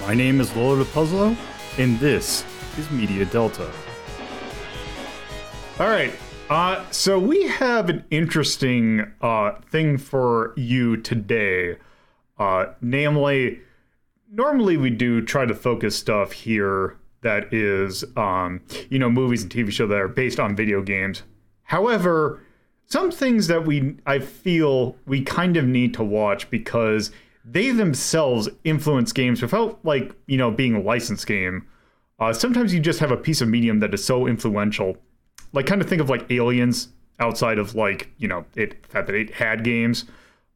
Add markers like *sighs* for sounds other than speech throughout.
My name is Lolo Puzzlo, and this is Media Delta. All right, uh, so we have an interesting uh, thing for you today. Uh, namely, normally we do try to focus stuff here that is, um, you know, movies and TV shows that are based on video games. However, some things that we I feel we kind of need to watch because they themselves influence games without like you know being a licensed game. Uh, sometimes you just have a piece of medium that is so influential, like kind of think of like Aliens outside of like you know it the fact that it had games,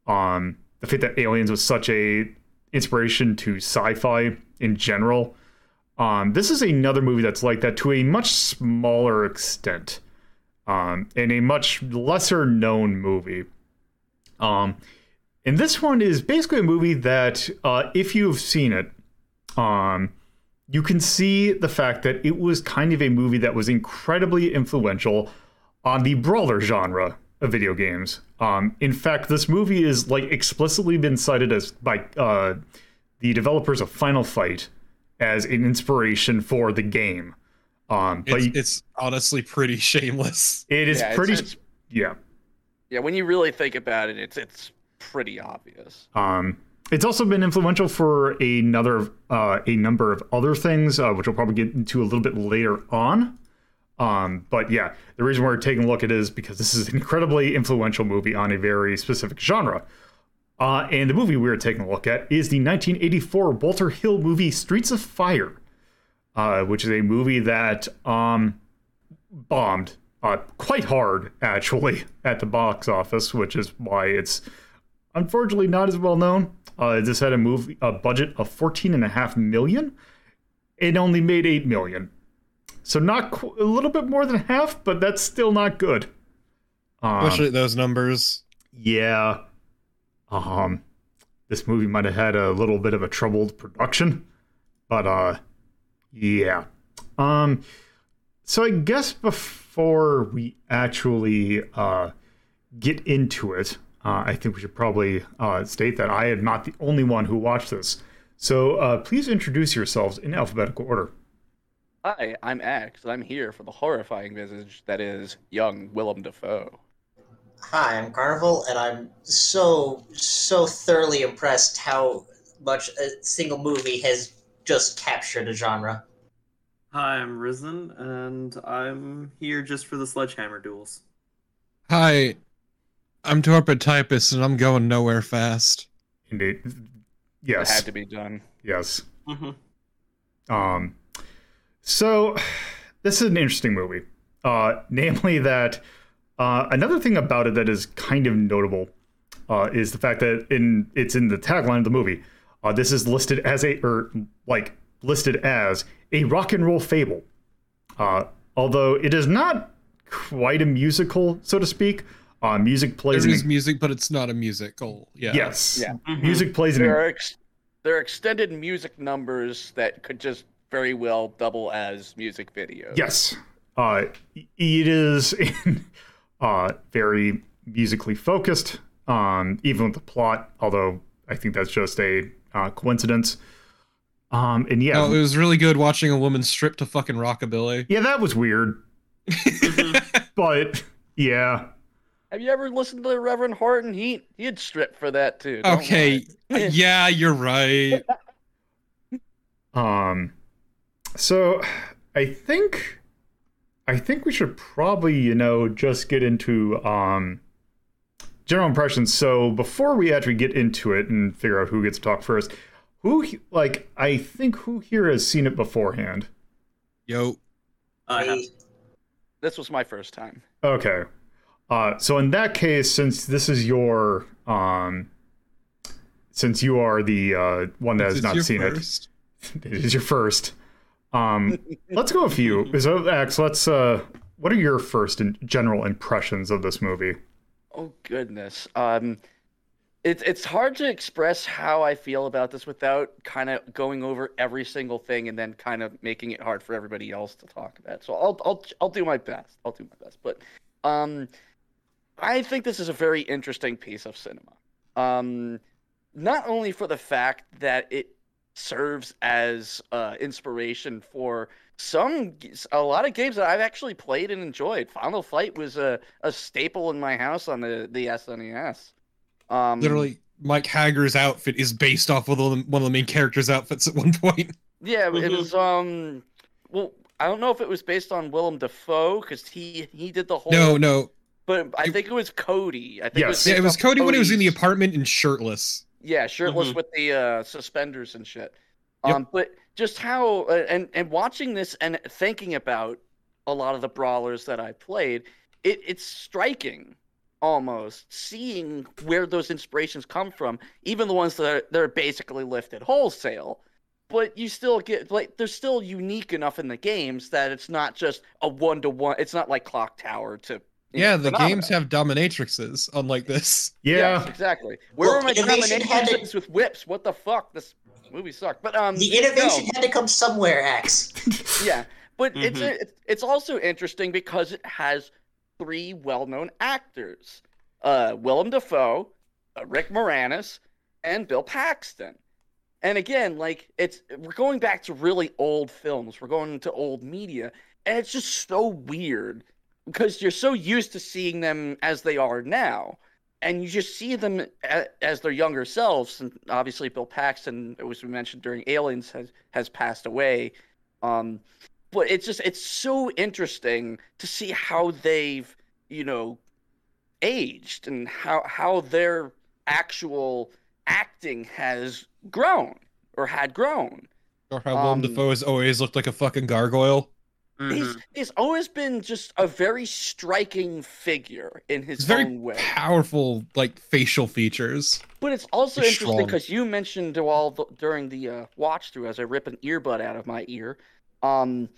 um, the fact that Aliens was such a inspiration to sci-fi in general. Um, this is another movie that's like that to a much smaller extent um, in a much lesser known movie. Um, and this one is basically a movie that, uh, if you've seen it, um, you can see the fact that it was kind of a movie that was incredibly influential on the brawler genre of video games. Um, in fact, this movie is like explicitly been cited as by uh, the developers of Final Fight as an inspiration for the game. Um, but It's, you- it's honestly pretty *laughs* shameless. it is Yeah, it's- pretty, it's- yeah. Yeah, when you really think about it, it's it's pretty obvious. Um, it's also been influential for another uh, a number of other things, uh, which we'll probably get into a little bit later on. Um, but yeah, the reason we're taking a look at it is because this is an incredibly influential movie on a very specific genre. Uh, and the movie we're taking a look at is the 1984 Walter Hill movie Streets of Fire, uh, which is a movie that um, bombed uh, quite hard, actually, at the box office, which is why it's unfortunately not as well known. Uh, this had a movie a budget of 14 and a half million. It only made 8 million. So not qu- a little bit more than half, but that's still not good. Um, Especially those numbers. yeah. Um this movie might have had a little bit of a troubled production, but uh yeah. Um so I guess before we actually uh get into it, uh, I think we should probably uh, state that I am not the only one who watched this. So uh, please introduce yourselves in alphabetical order. Hi, I'm Axe, and I'm here for the horrifying visage that is young Willem Dafoe. Hi, I'm Carnival, and I'm so so thoroughly impressed how much a single movie has just captured a genre. Hi, I'm Risen, and I'm here just for the sledgehammer duels. Hi, I'm Torpid Typus and I'm going nowhere fast. Indeed. It Yes. had to be done. Yes. Mm-hmm. Um, so this is an interesting movie. Uh, namely that uh, another thing about it that is kind of notable uh, is the fact that in it's in the tagline of the movie. Uh, this is listed as a or like listed as a rock and roll fable. Uh, although it is not quite a musical, so to speak. Uh, music plays. There an- is music, but it's not a musical. Yeah. yes. Yeah. Music plays an There are ex- there are extended music numbers that could just very well double as music videos. Yes. Uh, it is *laughs* uh, very musically focused, um, even with the plot, although I think that's just a uh, coincidence. Um, and yeah, No, it was really good watching a woman strip to fucking rockabilly. yeah, that was weird. *laughs* But yeah, Have you ever listened to the Reverend Horton? He he'd strip for that too. don't Okay, lie. yeah, you're right. *laughs* Um, so I think I think we should probably, you know, just get into um general impressions. So before we actually get into it and figure out who gets to talk first, who like I think who here has seen it beforehand? Yo, I have This was my first time. Okay. Uh, so in that case, since this is your um, since you are the uh, one that this has not seen first. it, *laughs* it is your first. Um, *laughs* let's go with you. So, Ax, let's. Uh, what are your first in general impressions of this movie? Oh goodness. Um it's it's hard to express how I feel about this without kind of going over every single thing and then kind of making it hard for everybody else to talk about. So I'll I'll I'll do my best. I'll do my best. But um I think this is a very interesting piece of cinema. Um not only for the fact that it serves as uh, inspiration for some a lot of games that I've actually played and enjoyed. Final Fight was a, a staple in my house on the the SNES. Um, Literally, Mike Haggar's outfit is based off of one of the main characters' outfits at one point. Yeah, it Mhm. was um well, I don't know if it was based on Willem Dafoe because he he did the whole No, no. But I think it was Cody. I think it was Yes. Yeah, it was off Cody when he was in the apartment and shirtless. Yeah, shirtless Mhm. with the uh, suspenders and shit. Yep. Um, but just how uh, and and watching this and thinking about a lot of the brawlers that I played, it it's striking almost seeing where those inspirations come from, even the ones that are, that are basically lifted wholesale. But you still get like they're still unique enough in the games that it's not just a one to one. It's not like Clock Tower to you Yeah, the Phenomena. games have dominatrixes, unlike this. Yeah. Yes, exactly. Where Well, were my innovation had to- with whips? What the fuck? This movie sucked. But um, The innovation no, had to come somewhere, X. *laughs* yeah. But it's Mhm. it's it's also interesting because it has three well-known actors: uh, Willem Dafoe, uh, Rick Moranis, and Bill Paxton. And again, like it's we're going back to really old films. We're going to old media, and it's just so weird because you're so used to seeing them as they are now, and you just see them as their younger selves. And obviously, Bill Paxton, as we mentioned during Aliens, has has passed away. Um, but it's just it's so interesting to see how they've you know aged and how how their actual acting has grown or had grown. Or how Willem Um, Dafoe has always looked like a fucking gargoyle. He's Mhm. he's always been just a very striking figure in his It's very own way. powerful, like facial features. But it's also He's interesting because you mentioned while the, during the uh, watch through as I rip an earbud out of my ear, um,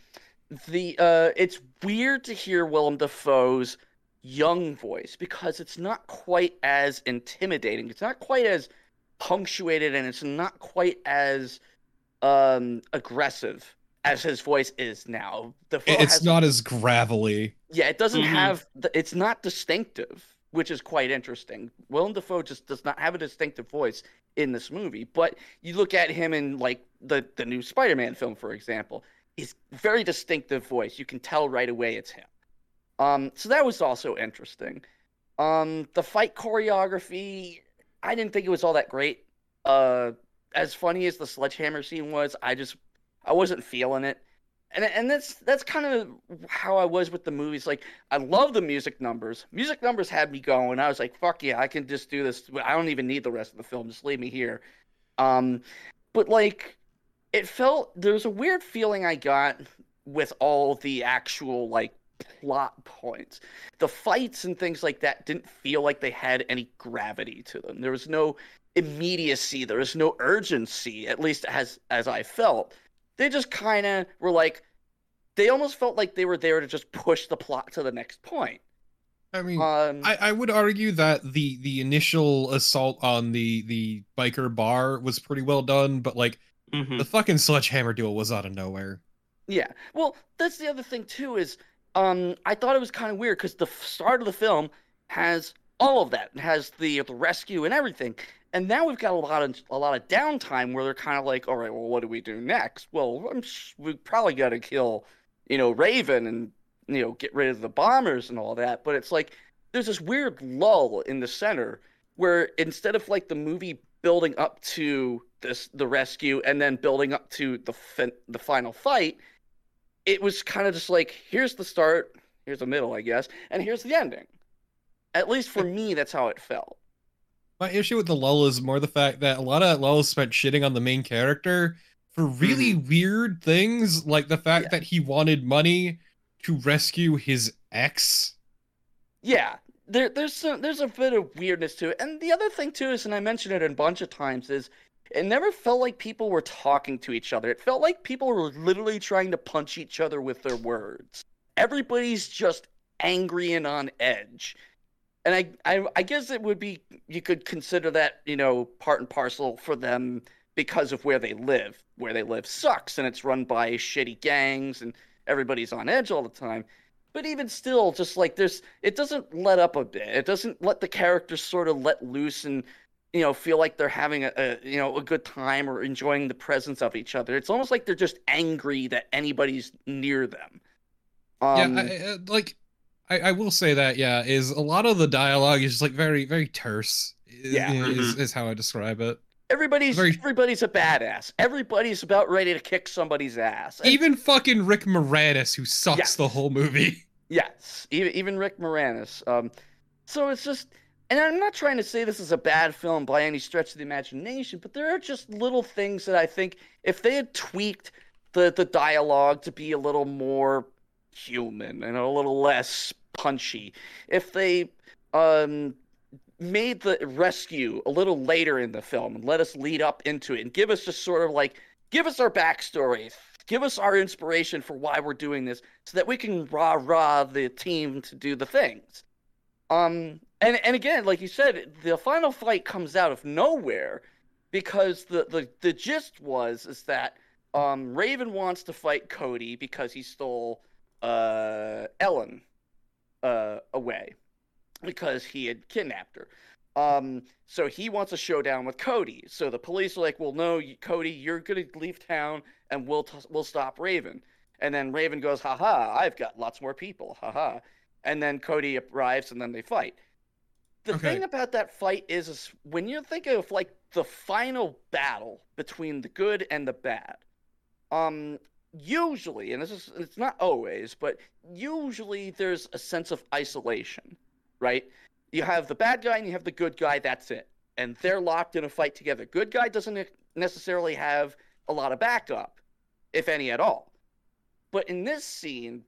the uh, it's weird to hear Willem Dafoe's young voice because it's not quite as intimidating. It's not quite as punctuated, and it's not quite as um, aggressive as his voice is now. Dafoe It- It's has not as gravelly. yeah, it doesn't Mhm. have. The, it's not distinctive, which is quite interesting. Willem Dafoe just does not have a distinctive voice in this movie. But you look at him in like the the new Spider-Man film, for example, his very distinctive voice. You can tell right away it's him. Um, so that was also interesting. Um, the fight choreography, I didn't think it was all that great. Uh, as funny as the sledgehammer scene was, I just I wasn't feeling it and and that's that's kind of how I was with the movies. Like I love the music numbers. Music numbers had me going. I was like, fuck yeah, I can just do this. I don't even need the rest of the film. Just leave me here. Um, but like, it felt there was a weird feeling I got with all the actual like plot points. The fights and things like that didn't feel like they had any gravity to them. There was no immediacy. There was no urgency. At least as as I felt they just kind of were like they almost felt like they were there to just push the plot to the next point I mean, um I, I would argue that the the initial assault on the the biker bar was pretty well done, but like Mhm. the fucking sledgehammer duel was out of nowhere. yeah well that's the other thing too is um i thought it was kind of weird because the start of the film has all of that it has the the rescue and everything and now we've got a lot of a lot of downtime where they're kind of like all right well what do we do next? Well I'm sh- we probably got to kill you know raven and you know get rid of the bombers and all that. But it's like there's this weird lull in the center where instead of like the movie building up to this the rescue and then building up to the fin- the final fight it was kind of just like here's the start here's the middle i guess and here's the ending. At least for me that's how it felt My issue with the lull is more the fact that a lot of that lull is spent shitting on the main character for really mm-hmm. weird things, like the fact Yeah. that he wanted money to rescue his ex. yeah there, there's some, there's a bit of weirdness to it. And the other thing too is and i mentioned it a bunch of times is it never felt like people were talking to each other. It felt like people were literally trying to punch each other with their words. Everybody's just angry and on edge and I, I i guess it would be you could consider that you know part and parcel for them because of where they live where they live sucks and it's run by shitty gangs and everybody's on edge all the time but even still just like there's it doesn't let up a bit it doesn't let the characters sort of let loose and you know, feel like they're having a, a you know a good time or enjoying the presence of each other. It's almost like they're just angry that anybody's near them. Um, yeah, I, I, like I, I will say that yeah is a lot of the dialogue is just like very very terse. i- Yeah. is, is how I describe it. everybody's very- everybody's a badass. Everybody's about ready to kick somebody's ass. And- Even fucking Rick Moranis, who sucks Yeah. the whole movie. *laughs* Yes, even even Rick Moranis. Um, so it's just, and I'm not trying to say this is a bad film by any stretch of the imagination, but there are just little things that I think if they had tweaked the the dialogue to be a little more human and a little less punchy, if they um made the rescue a little later in the film and let us lead up into it and give us just sort of like give us our backstory give us our inspiration for why we're doing this so that we can rah rah the team to do the things. Um and and again like you said the final fight comes out of nowhere because the the, the gist was is that um raven wants to fight cody because he stole uh ellen uh away because he had kidnapped her um, so he wants a showdown with Cody. So the police are like, "Well, no, you- Cody, you're gonna leave town, and we'll t- we'll stop Raven." And then Raven goes, "Haha, I've got lots more people." Haha. And then Cody arrives, and then they fight. The Okay. thing about that fight is, is when you think of like the final battle between the good and the bad. Um, usually, and this is it's not always, but usually there's a sense of isolation, right? you have the bad guy and you have the good guy that's it. And they're locked in a fight together. Good guy doesn't necessarily have a lot of backup if any at all. But in this scene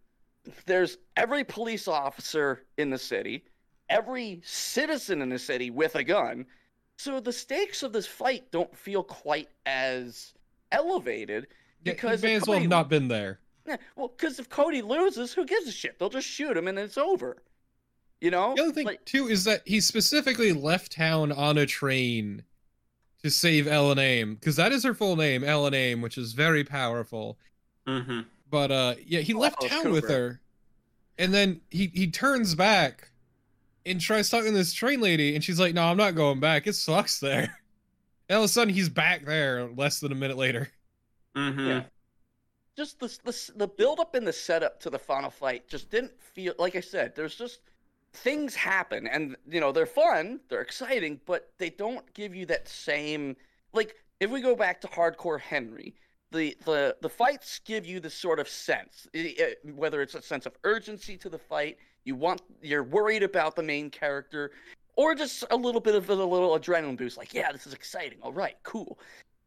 there's every police officer in the city every citizen in the city with a gun. So the stakes of this fight don't feel quite as elevated Because he may if as well have not been there. Eh, well because if cody loses who gives a shit they'll just shoot him and it's over you know The other thing Like- too is that he specifically left town on a train to save Ellen Aim because that is her full name, Ellen Aim, which is very powerful. Mm-hmm. But uh, yeah, he left Oh, town with her, and then he he turns back and tries talking to this train lady, and she's like, "No, I'm not going back. It sucks there." And *laughs* all of a sudden, he's back there less than a minute later. Mm-hmm. Yeah. just the the the build up and the setup to the final fight just didn't feel like I said. There's just things happen, and you know they're fun, they're exciting, but they don't give you that same like. If we go back to Hardcore Henry, the the the fights give you this sort of sense, i- i- whether it's a sense of urgency to the fight, you want you're worried about the main character, or just a little bit of a little adrenaline boost, like yeah, this is exciting. All right, cool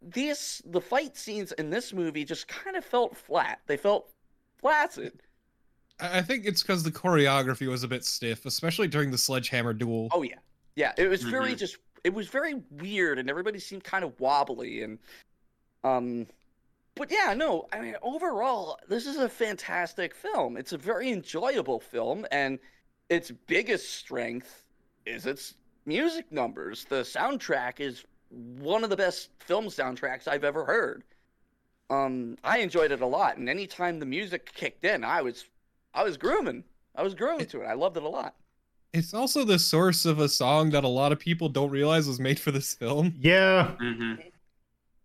these the fight scenes in this movie just kind of felt flat. They felt flaccid. I I think it's because the choreography was a bit stiff, especially during the sledgehammer duel. Oh yeah, yeah. It was very Mhm. just. It was very weird, and everybody seemed kind of wobbly, and um. But yeah, no. I mean, overall, this is a fantastic film. It's a very enjoyable film, and its biggest strength is its music numbers. The soundtrack is one of the best film soundtracks I've ever heard. Um, I enjoyed it a lot, and anytime the music kicked in, I was, I was grooming. I was grooming to it. I loved it a lot. It's also the source of a song that a lot of people don't realize was made for this film. Yeah, Mm-hmm.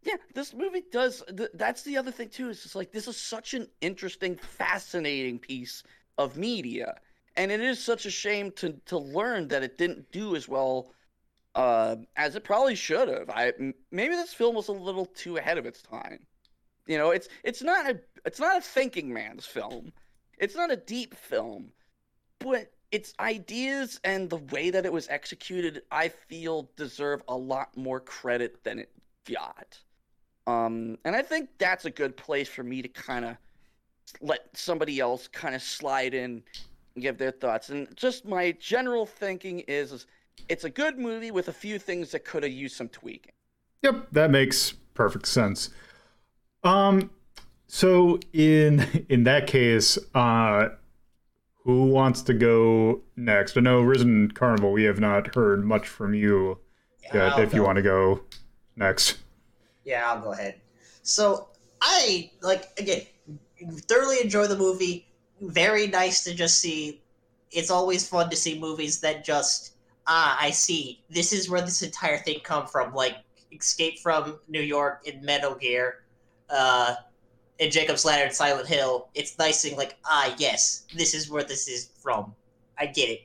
Yeah, this movie does. Th- that's the other thing too. Is just like this is such an interesting, fascinating piece of media, and it is such a shame to to learn that it didn't do as well uh, as it probably should have. I maybe this film was a little too ahead of its time. You know, it's it's not a it's not a thinking man's film. It's not a deep film, but its ideas and the way that it was executed, I feel, deserve a lot more credit than it got. Um, and I think that's a good place for me to kind of let somebody else kind of slide in and give their thoughts. And just my general thinking is, is it's a good movie with a few things that could have used some tweaking. Yep, that makes perfect sense. Um, so in *laughs* in that case, uh, who wants to go next? I know Risen Carnival. We have not heard much from you yet. I'll if you want to go next, Yeah, I'll go ahead. So I like again thoroughly enjoy the movie. Very nice to just see. It's always fun to see movies that just ah, I see. This is where this entire thing come from. Like Escape from New York in Metal Gear, uh, and Jacob's Ladder in Silent Hill. It's nice thing like, ah, yes, this is where this is from. I get it.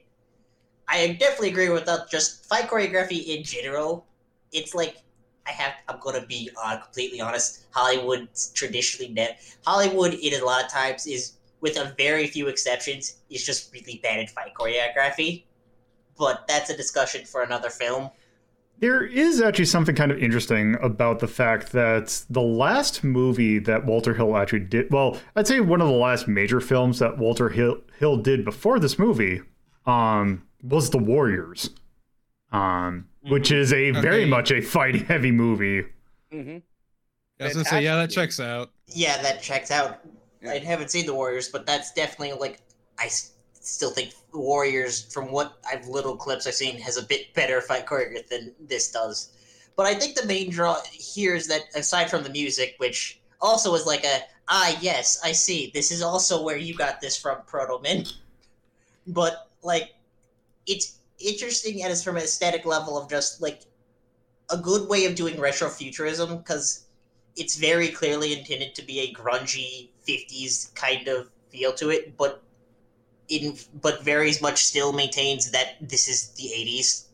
I definitely agree with that. Just fight choreography in general. It's like I have. I'm gonna be uh, completely honest. Hollywood traditionally, ne- Hollywood in a lot of times is, with a very few exceptions, is just really bad at fight choreography. But that's a discussion for another film. There is actually something kind of interesting about the fact that the last movie that Walter Hill actually did, well, I'd say one of the last major films that Walter Hill, Hill did before this movie, um, was The Warriors, um, which is a very Okay. much a fight heavy movie. Mm-hmm. I was gonna say, yeah, that checks out. Yeah, that checks out. I haven't seen the Warriors, but that's definitely like I s- still think Warriors, from what I've little clips I've seen, has a bit better fight choreography than this does. But I think the main draw here is that aside from the music, which also is like a ah yes, I see. This is also where you got this from, Protomen. But like, it's interesting and it's from an aesthetic level of just like a good way of doing retrofuturism because it's very clearly intended to be a grungy 50s kind of feel to it but in but very much still maintains that this is the 80s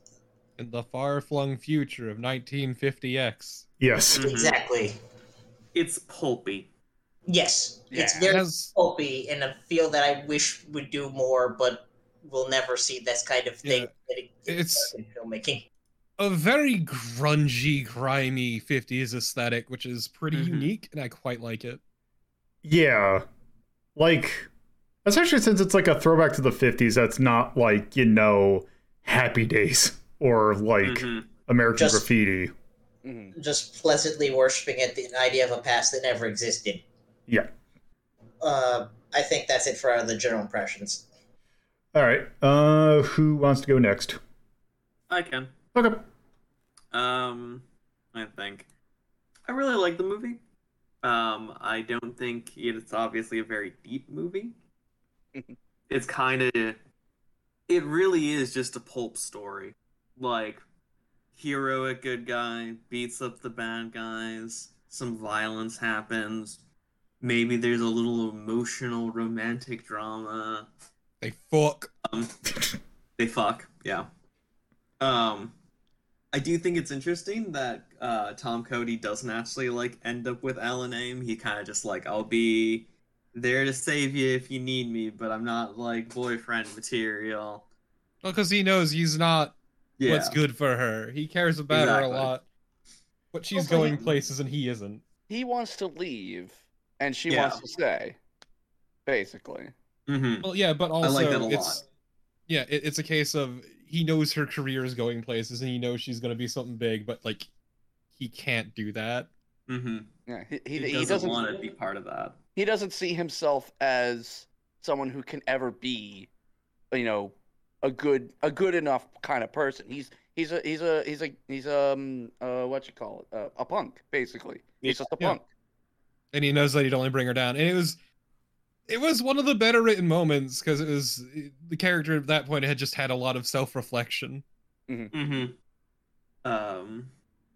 In the far-flung future of 1950X. Yes. Mhm. exactly It's pulpy. yes it's Yeah. It very has pulpy and a feel that i wish would do more but we'll never see this kind of thing Yeah. that it- It's- in filmmaking a very grungy, grimy 50s aesthetic, which is pretty Mhm. unique, and I quite like it. Yeah. Like, especially since it's like a throwback to the 50s, that's not like, you know, Happy Days or like Mhm. American Just- Graffiti. hmm just pleasantly worshiping at the idea of a past that never existed Yeah. uh, i think that's it for the general impressions All right. Uh, who wants to go next? I can. Okay. Um, I think I really like the movie. Um, I don't think it's obviously a very deep movie. *laughs* it's kind of, it really is just a pulp story. Like, heroic good guy beats up the bad guys. Some violence happens. Maybe there's a little emotional romantic drama. They fuck. Um, they fuck, yeah. Um, I do think it's interesting that uh, Tom Cody doesn't actually like end up with Ellen Aim. He kind of just like, I'll be there to save you if you need me, but I'm not like boyfriend material. Well, because he knows he's not Yeah, what's good for her. He cares about her a lot. But she's Well, going he- places and he isn't. He wants to leave, and she Yeah. wants to stay. Basically. hmm Well, yeah, but also like that a it's yeah, it, it's a case of he knows her career is going places and he knows she's going to be something big, but like he can't do that. hmm Yeah. He, He, he, he doesn't, doesn't want to be part of that. He doesn't see himself as someone who can ever be, you know, a good a good enough kind of person. He's he's a he's a he's a he's um uh what you call it uh, a punk basically. He's just a Yeah. punk. And he knows that he'd only bring her down. And it was it was one of the better written moments because it was the character at that point had just had a lot of self-reflection. hmm Um,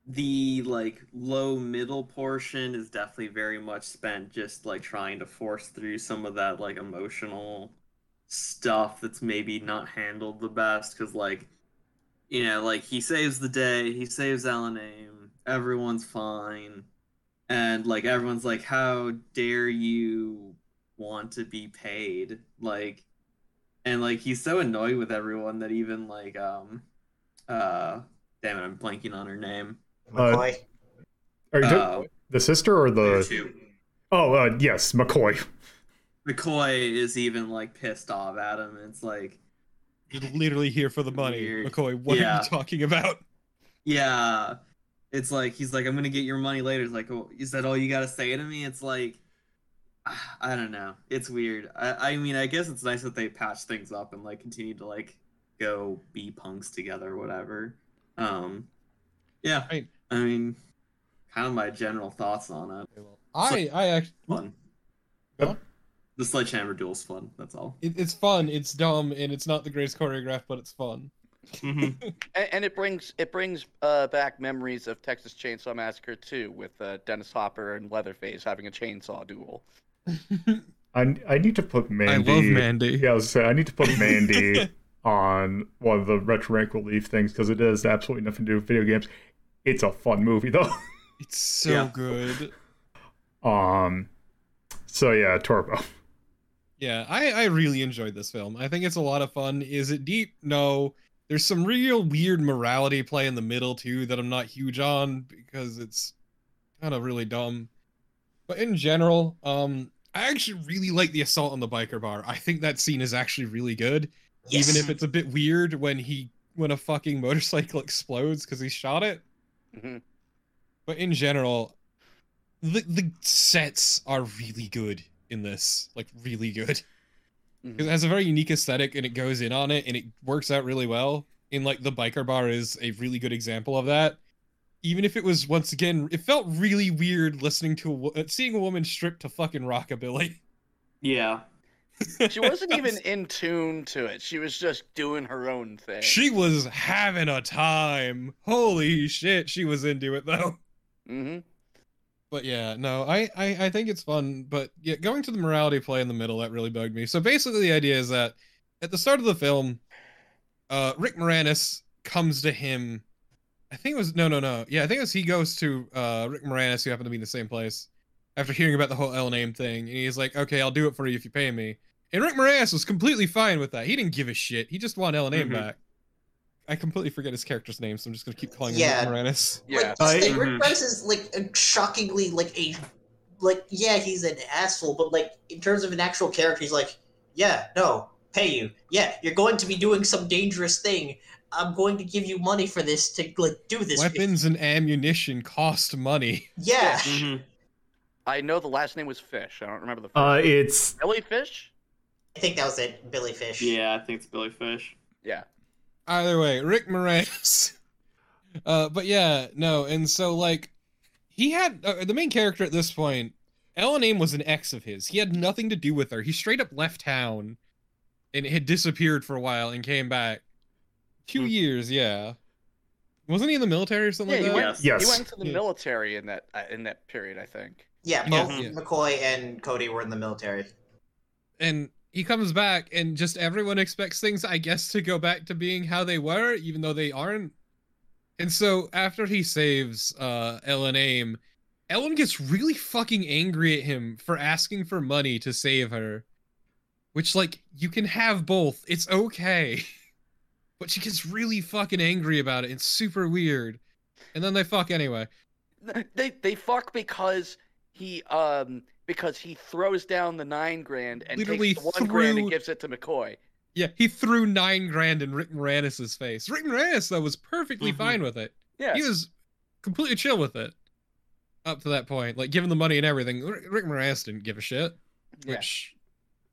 the like low middle portion is definitely very much spent just like trying to force through some of that like emotional stuff that's maybe not handled the best because like you know like he saves the day he saves Ellen Aim everyone's fine and like everyone's like how dare you want to be paid? Like and like he's so annoyed with everyone that even like um uh damn it i'm blanking on her name McCoy. Are you uh, the sister or the? Oh, uh, yes, McCoy. mccoy is even like pissed off at him it's like You're literally here for the money. Weird. McCoy, what are you talking about? yeah it's like he's like i'm gonna get your money later it's like oh, is that all you gotta say to me it's like *sighs* i don't know it's weird i i mean i guess it's nice that they patch things up and like continue to like go be punks together or whatever um yeah Right. I mean kind of my general thoughts on it I I actually fun Go the sledgehammer duel's fun that's all it, it's fun, it's dumb, and it's not the greatest choreographed, but it's fun. Mhm. *laughs* And, and it brings it brings uh, back memories of Texas Chainsaw Massacre 2 with uh, Dennis Hopper and Leatherface having a chainsaw duel. *laughs* I, I need to put Mandy. I love Mandy. Yeah, I was saying I need to put Mandy *laughs* on one of the retro rank relief things because it has absolutely nothing to do with video games. It's a fun movie though. *laughs* It's so Yeah. good. um, so yeah, Turbo. Yeah, I, I really enjoyed this film. I think it's a lot of fun. Is it deep? No. There's some real weird morality play in the middle too that I'm not huge on because it's kind of really dumb. But in general, um, I actually really like the assault on the biker bar. I think that scene is actually really good, Yes. even if it's a bit weird when he when a fucking motorcycle *laughs* explodes because he shot it. Hmm But in general, the the sets are really good in this, like really good. Mhm. 'Cause It has a very unique aesthetic and it goes in on it and it works out really well. In like the biker bar is a really good example of that. Even if it was once again, it felt really weird listening to a, seeing a woman strip to fucking rockabilly. Yeah. She wasn't *laughs* even in tune to it. She was just doing her own thing. She was having a time. Holy shit, she was into it though. hmm But yeah, no, I, I I think it's fun. But yeah, going to the morality play in the middle that really bugged me. So basically, the idea is that at the start of the film, uh, Rick Moranis comes to him. I think it was no, no, no. Yeah, I think it was he goes to uh, Rick Moranis, who happened to be in the same place, after hearing about the whole Ellen Aim thing, and he's like, "Okay, I'll do it for you if you pay me." And Rick Moranis was completely fine with that. He didn't give a shit. He just wanted Ellen Aim Mhm. back. I completely forget his character's name, so I'm just gonna keep calling Yeah. him Rick Moranis. *laughs* Yeah. Like, this thing, Rick. Moranis is like shockingly like a like yeah he's an asshole, but like in terms of an actual character, he's like yeah no pay you yeah you're going to be doing some dangerous thing. I'm going to give you money for this to like do this. Weapons and ammunition cost money. Yeah. Mhm. I know the last name was Fish. I don't remember the first. Uh, name. it's Billy Fish? I think that was it. Billy Fish. Yeah, I think it's Billy Fish. Yeah. Either way, Rick Moranis. *laughs* Uh, but yeah, no, and so like he had uh, the main character at this point. Ellen Aim was an ex of his. He had nothing to do with her. He straight up left town, and had disappeared for a while and came back. Two Hmm. years, yeah. Wasn't he in the military or something Yeah, he like that? went, Yes. he went to the Yeah. military in that uh, in that period, I think. Yeah, Yeah. both Yeah. McCoy and Cody were in the military. and he comes back and just everyone expects things i guess to go back to being how they were even though they aren't. And so after he saves uh ellen aim ellen gets really fucking angry at him for asking for money to save her which like you can have both. It's okay. *laughs* But she gets really fucking angry about it it's super weird. And then they fuck anyway. They they fuck because he um because he throws down the nine grand and Literally takes the one grand threw- and gives it to McCoy. yeah he threw nine grand in rick moranis's face rick moranis though was perfectly Mhm. fine with it Yeah. he was completely chill with it up to that point like giving the money and everything rick Rick moranis didn't give a shit Yeah. which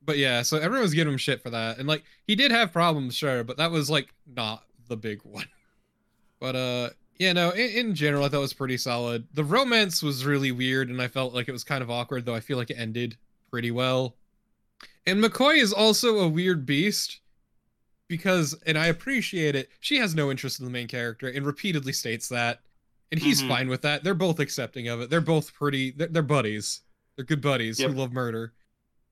but yeah so everyone was giving him shit for that and like he did have problems sure but that was like not the big *laughs* one but uh yeah no in, in general i thought it was pretty solid the romance was really weird and i felt like it was kind of awkward though i feel like it ended pretty well and mccoy is also a weird beast because and i appreciate it she has no interest in the main character and repeatedly states that and he's Mhm. fine with that they're both accepting of it they're both pretty they're, they're buddies they're good buddies Yep. who love murder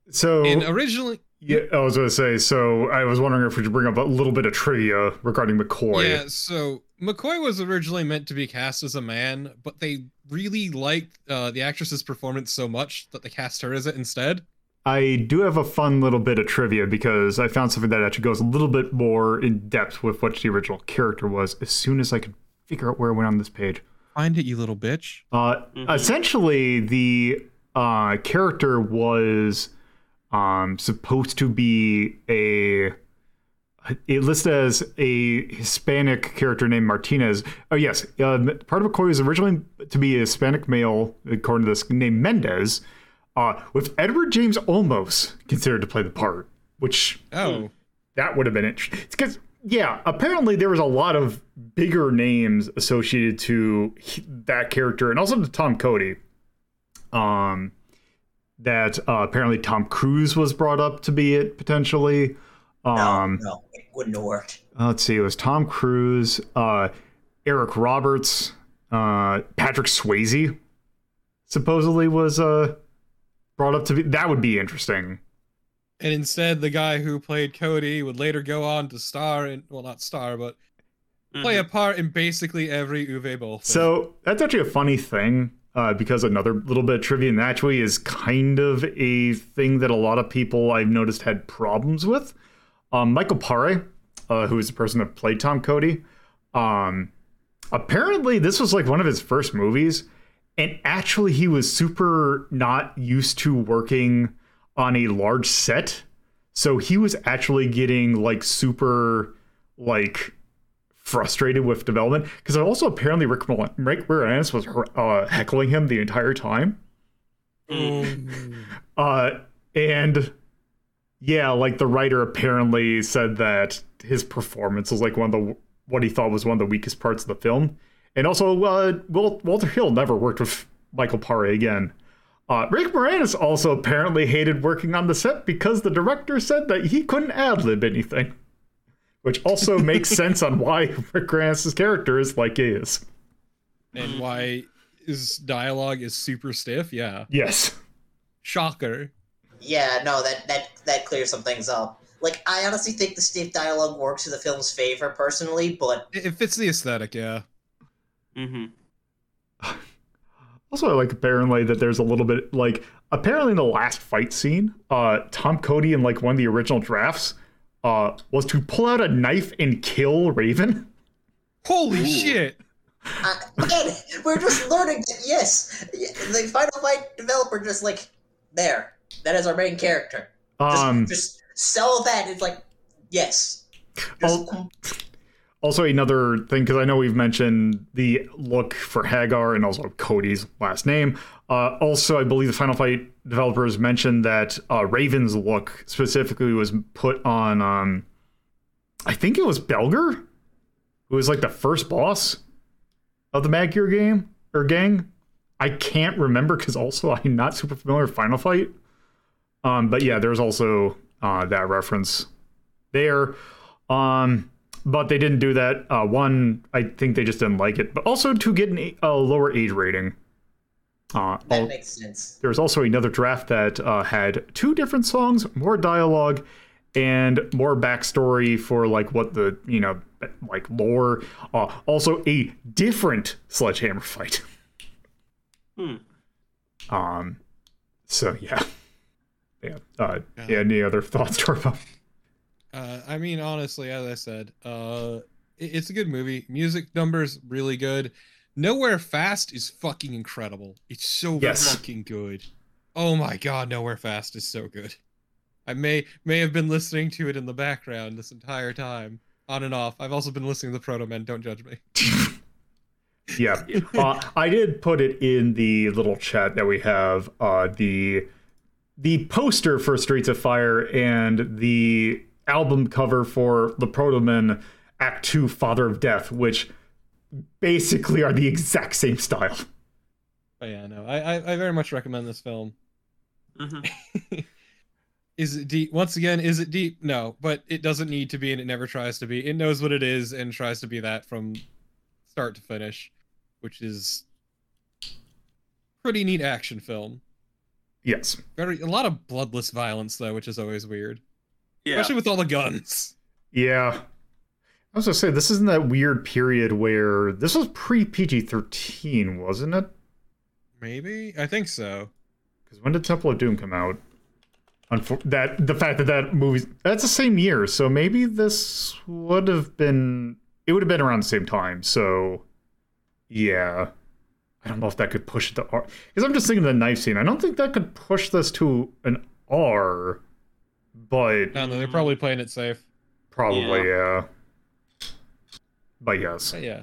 so and originally yeah. I was gonna say. So I was wondering if we should bring up a little bit of trivia regarding McCoy. Yeah, so McCoy was originally meant to be cast as a man, but they really liked uh, the actress's performance so much that they cast her as it instead. I do have a fun little bit of trivia because I found something that actually goes a little bit more in depth with what the original character was as soon as I could figure out where it went on this page. Find it, you little bitch. Uh, Mhm. Essentially, the uh, character was um, supposed to be a. It listed as a Hispanic character named Martinez. Oh yes, uh, part of McCoy was originally to be a Hispanic male, according to this, named Mendez, uh, with Edward James Olmos considered to play the part, which Oh, that would have been interesting. Because yeah, apparently there was a lot of bigger names associated to that character, and also to Tom Cody. Um, that uh, apparently Tom Cruise was brought up to be it potentially. Um, no, no, it wouldn't have worked. let's see, it was Tom Cruise, uh, Eric Roberts, uh, Patrick Swayze. Supposedly was uh brought up to be. That would be interesting. And instead, the guy who played Cody would later go on to star in, well, not star, but play a part in basically every Uwe Boll film. So that's actually a funny thing uh, because another little bit of trivia and actually is kind of a thing that a lot of people I've noticed had problems with. Um, Michael Paré, uh, who is the person that played Tom Cody, um, apparently this was like one of his first movies, and actually he was super not used to working on a large set, so he was actually getting like super like frustrated with development because also apparently Rick, Mol- Rick Moranis was uh, heckling him the entire time. *laughs* Uh, and yeah, like the writer apparently said that his performance was like one of the what he thought was one of the weakest parts of the film. And also, uh, Wal- Walter Hill never worked with Michael Paré again. Uh, Rick Moranis also apparently hated working on the set because the director said that he couldn't ad lib anything, which also *laughs* makes sense on why Rick Moranis' character is like he is. and why his dialogue is super stiff. Yeah. Yes. Shocker. Yeah, no, that that that clears some things up. Like, I honestly think the stiff dialogue works in the film's favor, personally, but It, it fits the aesthetic, yeah. Mm-hmm. *laughs* Also, I like apparently that there's a little bit like apparently in the last fight scene, uh, Tom Cody in like one of the original drafts, uh, was to pull out a knife and kill Raven. Holy shit! uh, again, we're just learning that yes, the Final Fight developer just like there. That is our main character. Just, Um, just sell that. It's like yes. Just, also another thing because I know we've mentioned the look for Haggar and also Cody's last name. Uh, also, I believe the Final Fight developers mentioned that uh, Raven's look specifically was put on. Um, I think it was Belger, who was like the first boss of the Mad Gear game or gang. I can't remember because also I'm not super familiar with Final Fight. Um, but yeah, there's also uh, that reference there. Um, but they didn't do that. Uh, one, I think they just didn't like it, but also to get an, a lower age rating. Uh, that al- makes sense. there was also another draft that uh, had two different songs, more dialogue, and more backstory for like what the you know like lore. Uh, also, a different sledgehammer fight. Hmm. Um. So yeah, yeah. Uh, Yeah. yeah. Any other *laughs* thoughts, Torpo? Uh, I mean, honestly, as I said, uh, it- it's a good movie. Music numbers really good. Nowhere Fast is fucking incredible. It's so Yes. fucking good. Oh my god, Nowhere Fast is so good. I may may have been listening to it in the background this entire time, on and off. I've also been listening to the Protomen. Don't judge me. *laughs* yeah uh, i did put it in the little chat that we have uh the the poster for streets of fire and the album cover for the protomen act 2 father of death which basically are the exact same style But yeah, no, I I, I very much recommend this film. Mm-hmm. *laughs* Is it deep? Once again, is it deep? No, but it doesn't need to be, and it never tries to be. It knows what it is and tries to be that from start to finish, which is pretty neat action film. Yes Very a lot of bloodless violence though, which is always weird, Yeah. especially with all the guns. yeah i was gonna say this isn't that weird period where this was pre pg-13 wasn't it Maybe I think so. Because when did Temple of Doom come out? Unfor- that the fact that that movie that's the same year, so maybe this would have been it would have been around the same time. So yeah, I don't know if that could push it to R because I'm just thinking of the knife scene. I don't think that could push this to an R, but No, no, they're probably playing it safe. probably yeah. But yes, But yeah,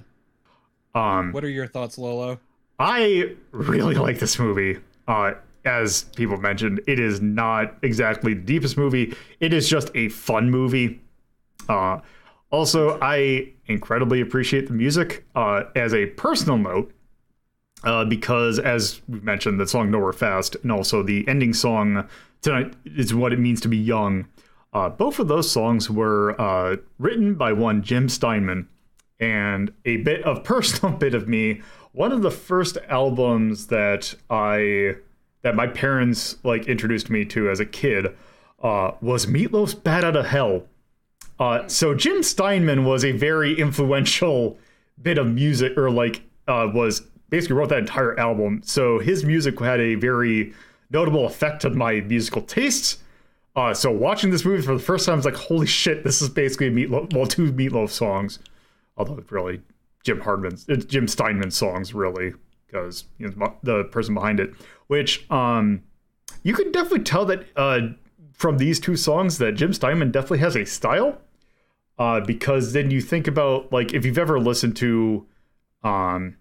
um, what are your thoughts, Lolo? I really *laughs* like this movie. Uh, as people mentioned, it is not exactly the deepest movie. It is just a fun movie. Uh, also, I incredibly appreciate the music. Uh, as a personal note, uh, because as we mentioned, the song "Nowhere Fast" and also the ending song tonight is what it means to be young. Uh, both of those songs were uh, written by one Jim Steinman, and a bit of *laughs* personal bit of me. One of the first albums that I that my parents like introduced me to as a kid uh, was Meatloaf's "Bat Out of Hell." Uh, so Jim Steinman was a very influential bit of music, or like uh, was basically wrote that entire album. So his music had a very notable effect on my musical tastes. Uh, so watching this movie for the first time, I was like, "Holy shit! This is basically Meatloaf, well, two Meatloaf songs." Although it's really Jim Hardman's, it's Jim Steinman's songs, really, because you know, the person behind it. Which um, you can definitely tell that uh, from these two songs that Jim Steinman definitely has a style. Uh, because then you think about like if you've ever listened to um,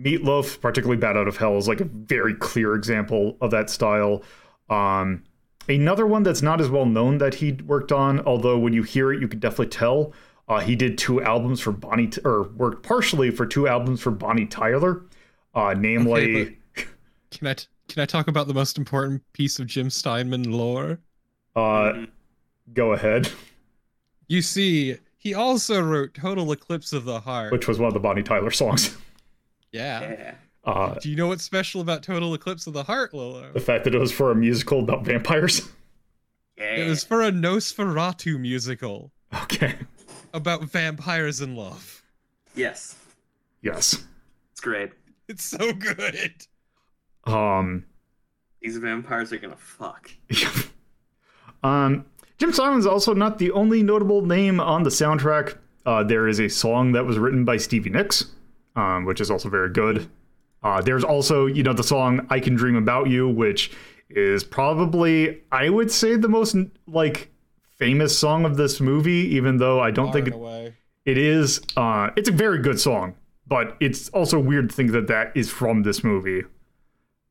Meatloaf, particularly Bat Out of Hell, is like a very clear example of that style. Um, another one that's not as well known that he worked on, although when you hear it, you can definitely tell. Uh, he did two albums for Bonnie, T- or worked partially for two albums for Bonnie Tyler, uh, namely. Okay, Can I t- can I talk about the most important piece of Jim Steinman lore? uh, Mhm. go ahead, You see, he also wrote Total Eclipse of the Heart. which was one of the Bonnie Tyler songs. *laughs* yeah. Yeah. Uh, Do you know what's special about Total Eclipse of the Heart, Lolo? the fact that it was for a musical about vampires. Yeah. It was for a Nosferatu musical Okay. about vampires in love. Yes. Yes. It's great. It's so good. Um. These vampires are gonna fuck. *laughs* um. Jim Steinman's also not the only notable name on the soundtrack. Uh, there is a song that was written by Stevie Nicks, um, which is also very good. Uh, there's also, you know, the song "I Can Dream About You," which is probably, I would say, the most like famous song of this movie. Even though I don't Far think it, it is. Uh, it's a very good song, but it's also weird to think that that is from this movie.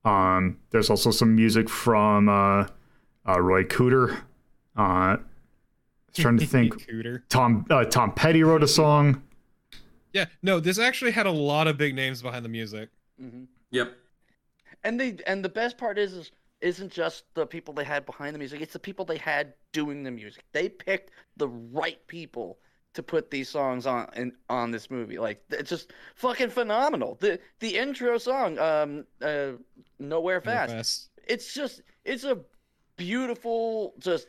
Um, there's also some music from uh, uh, Ry Cooder. Uh, I was trying to *laughs* think. Tom uh, Tom Petty wrote a song. Yeah, no, this actually had a lot of big names behind the music. hmm Yep. And they and the best part is, is isn't just the people they had behind the music; it's the people they had doing the music. They picked the right people to put these songs on in, on this movie. Like it's just fucking phenomenal. The the intro song, um, uh, nowhere fast. Fast. It's just it's a beautiful, just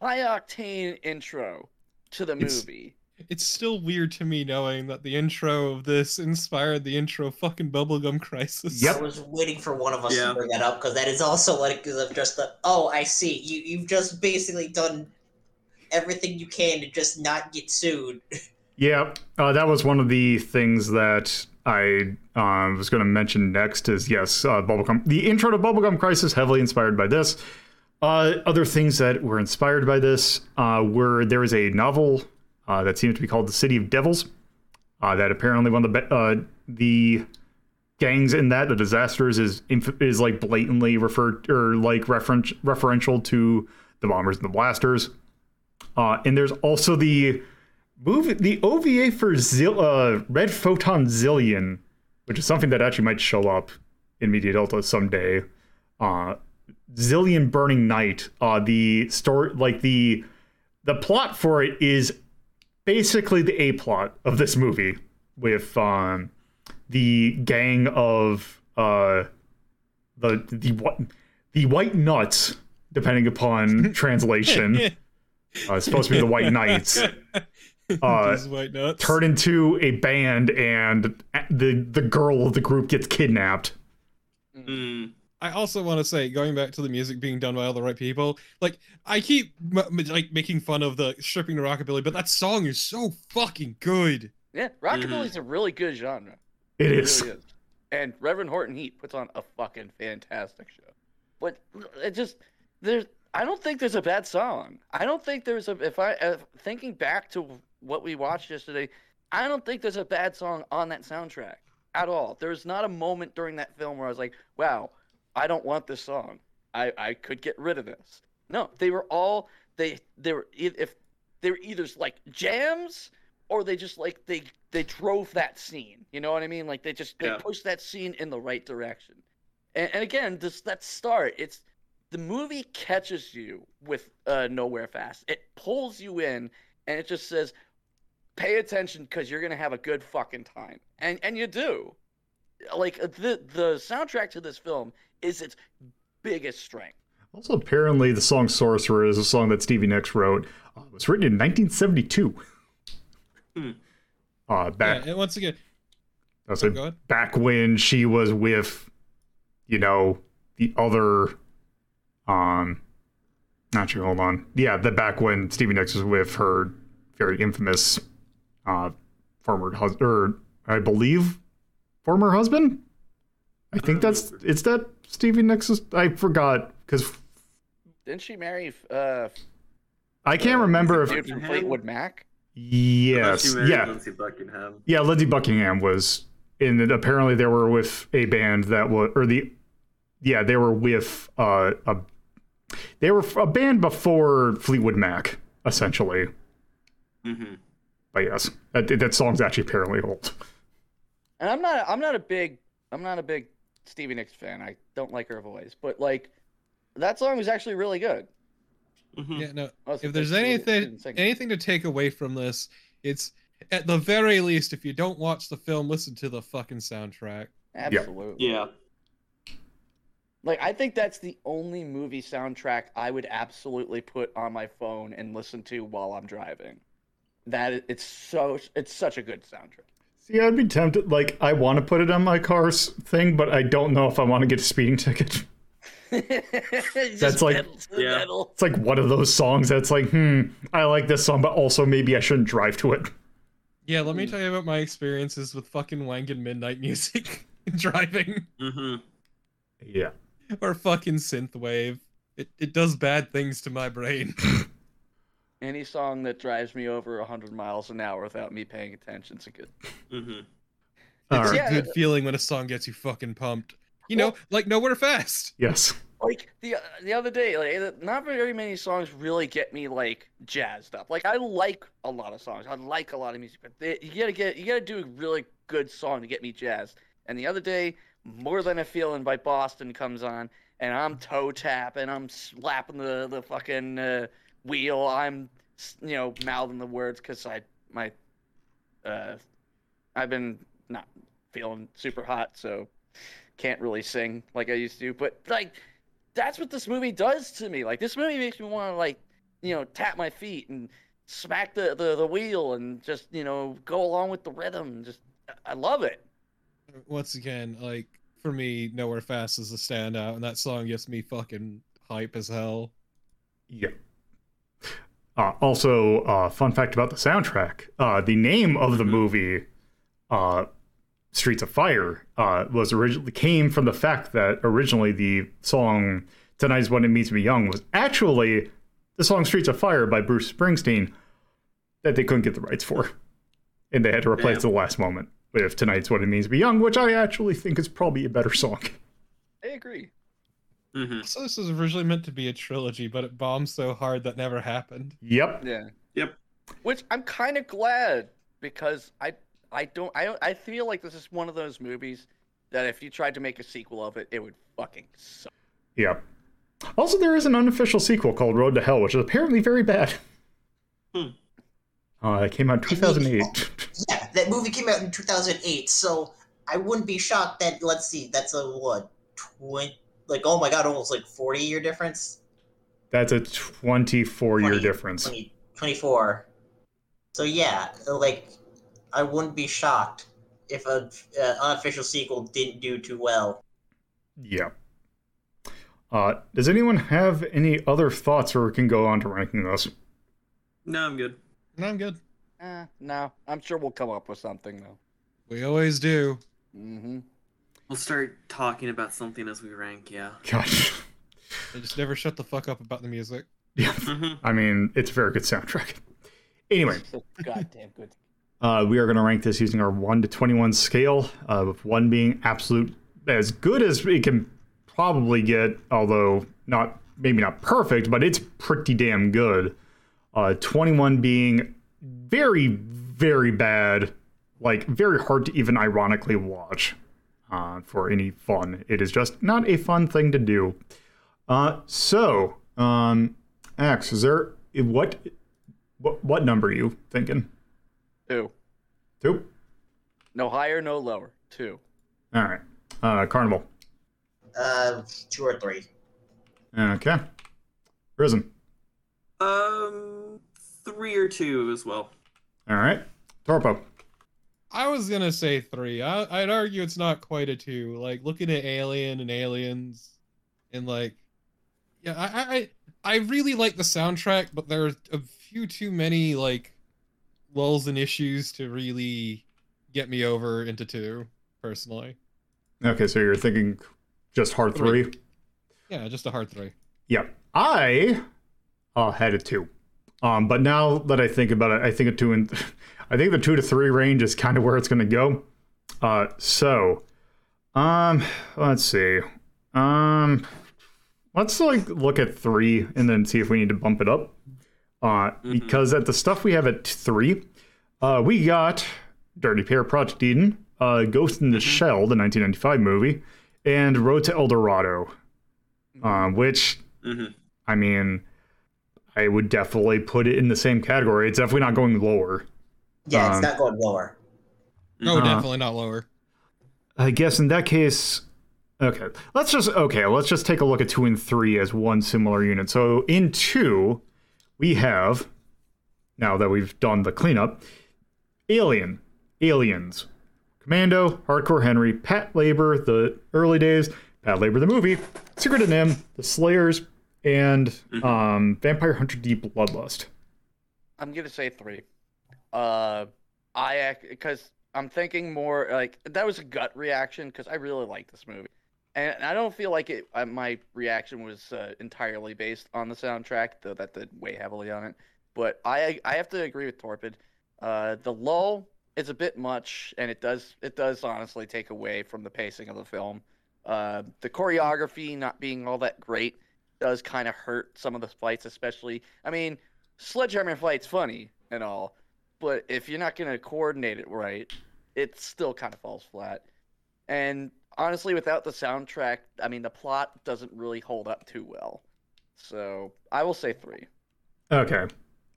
high octane intro to the It's- movie. It's still weird to me knowing that the intro of this inspired the intro of fucking Bubblegum Crisis. Yep. I was waiting for one of us Yeah. to bring that up because that is also like of just the oh I see you you've just basically done everything you can to just not get sued. *laughs* Yeah, uh, that was one of the things that I uh, was going to mention next. Is yes, uh, Bubblegum. The intro to Bubblegum Crisis heavily inspired by this. Uh, other things that were inspired by this uh, were there is a novel that seems to be called The City of Devils. Uh, that apparently one of the uh, the gangs in that the disasters is is like blatantly referred or like reference referential to the bombers and the blasters. Uh, and there's also the movie the OVA for Zil- uh, Red Photon Zillion, which is something that actually might show up in Media Delta someday. Uh, Zillion Burning Night. Uh, the story, like the the plot for it is basically the a plot of this movie with um, the gang of uh, the the what the white nuts, depending upon *laughs* translation. *laughs* Uh, it's supposed to be the White Knights *laughs* Uh, white nuts. turn into a band and the the girl of the group gets kidnapped. Mm. I also want to say, going back to the music being done by all the right people, like I keep m- m- like making fun of the stripping the rockabilly, but that song is so fucking good. Yeah, rockabilly's a really good genre. It It is. really is. And Reverend Horton Heat puts on a fucking fantastic show. But it just there's I don't think there's a bad song. I don't think there's a if I if thinking back to what we watched yesterday, I don't think there's a bad song on that soundtrack at all. There's not a moment during that film where I was like, "Wow, I don't want this song. I I could get rid of this." No, they were all they they were if they were either like jams or they just like they they drove that scene. You know what I mean? Like they just they Yeah. pushed that scene in the right direction. And, and again, this that start, it's the movie catches you with uh, Nowhere Fast. It pulls you in, and it just says, "Pay attention, because you're gonna have a good fucking time," and and you do. Like the the soundtrack to this film is its biggest strength. Also, apparently, the song "Sorcerer" is a song that Stevie Nicks wrote. Uh, it was written in 1972. Hmm. Uh, back Yeah, once again, I was like, back when she was with, you know, the other, um, not sure. Hold on. Yeah, the back when Stevie Nicks was with her very infamous, uh, former husband, or I believe, former husband. I think that's it's that Stevie Nicks. I forgot because Didn't she marry? Uh, I can't remember if dude from Fleetwood Mac. yes, yeah, Lindsey Buckingham. Yeah, Lindsey Buckingham was in it. Apparently, they were with a band that was, or the, yeah, they were with uh, a, they were a band before Fleetwood Mac, essentially. hmm But yes, that, that song's actually apparently old. And I'm not. I'm not a big. I'm not a big Stevie Nicks fan. I don't like her voice, but like, that song was actually really good. hmm yeah, no. If there's anything anything to take away from this, it's at the very least, if you don't watch the film, listen to the fucking soundtrack. absolutely. Yeah. Like I think that's the only movie soundtrack I would absolutely put on my phone and listen to while I'm driving. That it's so it's such a good soundtrack. See, I'd be tempted. Like, I want to put it on my car's thing, but I don't know if I want to get a speeding ticket. *laughs* That's like- Yeah. It's like one of those songs that's like, hmm, I like this song, but also maybe I shouldn't drive to it. Yeah, let me tell you about my experiences with fucking wanking midnight music *laughs* driving hmm Yeah. or fucking synthwave. It it does bad things to my brain. *laughs* Any song that drives me over 100 miles an hour without me paying attention is a good. hmm It's right. Yeah. a good feeling when a song gets you fucking pumped. You know, Well- like Nowhere Fast. Yes. Like the the other day, like uh, not very many songs really get me like jazzed up. Like I like a lot of songs, I like a lot of music, but they, you gotta get you gotta do a really good song to get me jazzed. And the other day, "More Than a Feeling" by Boston comes on, and I'm toe tapping, I'm slapping the the fucking uh, wheel, I'm you know mouthing the words because I my uh I've been not feeling super hot, so can't really sing like I used to. But like that's what this movie does to me. Like this movie makes me want to like, you know, tap my feet and smack the, the the wheel and just you know go along with the rhythm. Just I love it. Once again, like for me, Nowhere Fast is a standout, and that song gets me fucking hype as hell. Yeah. Uh, also, uh, fun fact about the soundtrack: uh, the name of the movie, uh, "Streets of Fire," uh, was originally came from the fact that originally the song "Tonight's When It Means to Be Young" was actually the song "Streets of Fire" by Bruce Springsteen that they couldn't get the rights for, and they had to replace Damn. the last moment with "Tonight's What It Means to Be Young," which I actually think is probably a better song. I agree. Hmm So this was originally meant to be a trilogy, but it bombed so hard that never happened. Yep. Yeah. Yep. Which I'm kind of glad because I I don't I don't, I feel like this is one of those movies that if you tried to make a sequel of it, it would fucking suck. Yep. Also, there is an unofficial sequel called Road to Hell, which is apparently very bad. Hmm. Uh, it came out in 2008. *laughs* Yeah, that movie came out in 2008, so I wouldn't be shocked that let's see, that's a what, 20, like oh my god, almost like 40 year difference. That's a 24 year difference. 20, 24. So yeah, like I wouldn't be shocked if a uh, unofficial sequel didn't do too well. Yeah. Uh, does anyone have any other thoughts, or we can go on to ranking this? No, I'm good. No, I'm good. Eh, no, I'm sure we'll come up with something though. We always do. hmm We'll start talking about something as we rank. Yeah. Gosh. I just never shut the fuck up about the music. Yeah. hmm I mean, it's a very good soundtrack. Anyway, Goddamn good. Uh, we are going to rank this using our 1 to 21 scale, uh, with 1 being absolute as good as it can probably get, although not maybe not perfect, but it's pretty damn good. Uh, 21 being very, very bad, like very hard to even ironically watch uh, for any fun. It is just not a fun thing to do. Uh, so, um, Axe, is there what, what, what number are you thinking? Two. Two. No higher, no lower. Two. All right. Uh, Carnival. Uh, two or three. Okay. Risen. Um, three or two as well. All right. Torpo. I was gonna say three. I, I'd argue it's not quite a two. Like looking at Alien and Aliens, and like, yeah, I I I really like the soundtrack, but there's a few too many like lulls and issues to really get me over into two personally. Okay, so you're thinking just hard Three. three. Yeah, just a hard three. Yeah, I uh, had a two. Um, but now that I think about it, I think a two and I think the two to three range is kind of where it's going to go. Uh, so, um, let's see. Um, let's like look at three and then see if we need to bump it up. Uh, because at the stuff we have at three, uh, we got Dirty Pair, Project Eden, uh, Ghost in the Shell, the 1995 movie, and Road to El Dorado, um, which hmm I mean, I would definitely put it in the same category. It's definitely not going lower. Yeah, Um, it's not going lower. No, Uh, definitely not lower. I guess in that case, okay, let's just okay, let's just take a look at two and three as one similar unit. So in two, we have now that we've done the cleanup, Alien, Aliens, Commando, Hardcore Henry, Patlabor, the early days, Patlabor the movie, Secret of NIMH, The Slayers, and um, Vampire Hunter D Bloodlust. I'm gonna say three. Uh, I because I'm thinking more like that was a gut reaction because I really like this movie, and I don't feel like it. My reaction was uh, entirely based on the soundtrack, though that did weigh heavily on it. But I I have to agree with Torpid. Uh, the lull is a bit much, and it does it does honestly take away from the pacing of the film. Uh, the choreography not being all that great does kind of hurt some of the fights, especially. I mean, Sledgehammer fight's funny and all, but if you're not gonna coordinate it right, it still kind of falls flat. And honestly, without the soundtrack, I mean, the plot doesn't really hold up too well. So I will say three. Okay.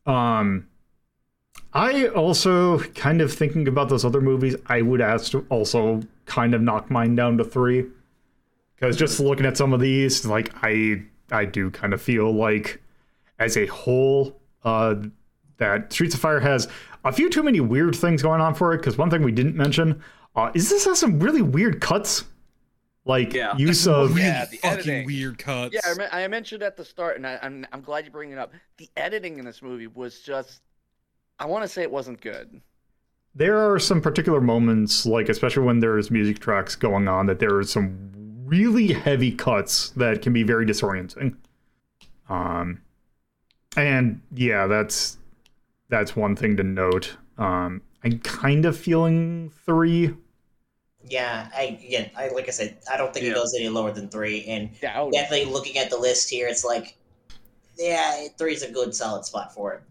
Um I also kind of thinking about those other movies, I would ask to also kind of knock mine down to 3. Cuz just looking at some of these, like I I do kind of feel like as a whole uh that Streets of Fire has a few too many weird things going on for it cuz one thing we didn't mention uh, is this has some really weird cuts like Yeah. use *laughs* of Yeah, the fucking editing. weird cuts. Yeah, I, I mentioned at the start, and I, I'm I'm glad you bring it up. The editing in this movie was just, I want to say it wasn't good. there are some particular moments, like especially when there's music tracks going on, that there are some really heavy cuts that can be very disorienting. Um, and yeah, that's that's one thing to note. Um, I'm kind of feeling three. Yeah, I again, I like I said, I don't think it goes any lower than three. And Yeah, definitely looking at the list here, it's like, yeah, three's a good solid spot for it.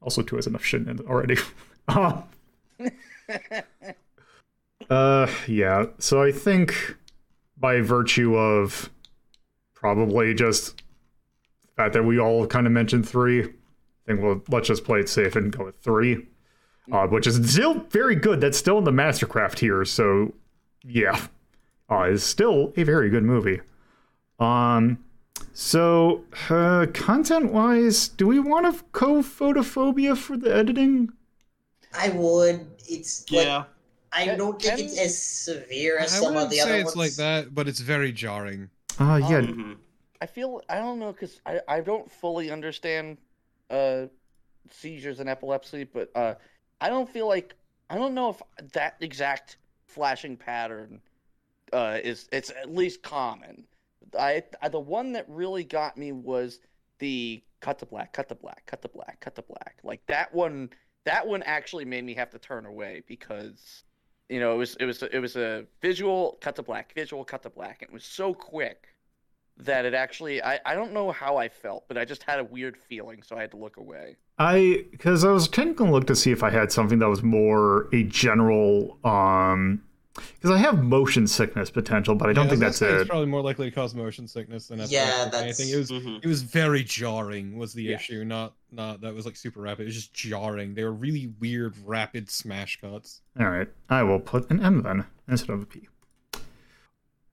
Also, two has enough shit in it already. uh, *laughs* *laughs* uh, yeah. So I think by virtue of probably just the fact that we all kind of mentioned three, I think we'll let's just play it safe and go with three, uh, which is still very good. That's still in the Mastercraft here. So yeah, uh, it's still a very good movie. Um, so uh, content wise, do we want to co photophobia for the editing? I would. It's like Yeah. I don't think can- it's as severe I as some wouldn't of the say it's like that, but it's very jarring. Uh, yeah, Mhm. I feel I don't know because I I don't fully understand uh seizures and epilepsy, but uh I don't feel like I don't know if that exact flashing pattern uh is it's at least common. I, I the one that really got me was the cut to black, cut to black, cut to black, cut to black. Like that one that one actually made me have to turn away because you know it was it was it was a visual cut to black, visual cut to black. It was so quick that it actually I, I don't know how I felt, but I just had a weird feeling, so I had to look away. I because I was taking a look to see if I had something that was more a general um Because I have motion sickness potential, but I don't Yeah, think I that's was gonna say it. It's probably more likely to cause motion sickness than Yeah, that's- anything. It was Mhm. it was very jarring was the Yeah. issue, not not that was like super rapid. It was just jarring. They were really weird, rapid smash cuts. All right, I will put an M then instead of a P.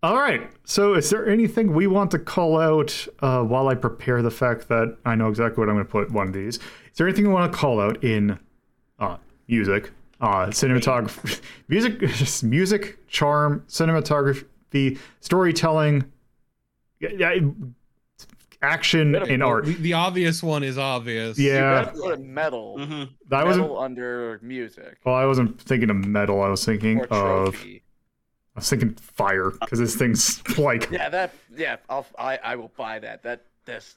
All right. So, is there anything we want to call out uh, while I prepare the fact that I know exactly what I'm going to put one of these? Is there anything you want to call out in uh, music, uh, cinematography, *laughs* music, *laughs* music, charm, cinematography, storytelling, yeah, yeah, action, Better and art? The, the obvious one is obvious. Yeah, better put a metal, hmm I wasn't. metal under music Well, I wasn't thinking of metal. I was thinking or of. Trophy. I was thinking fire because this thing's *laughs* like Yeah, that. Yeah, I'll. I. I will buy that. That. This.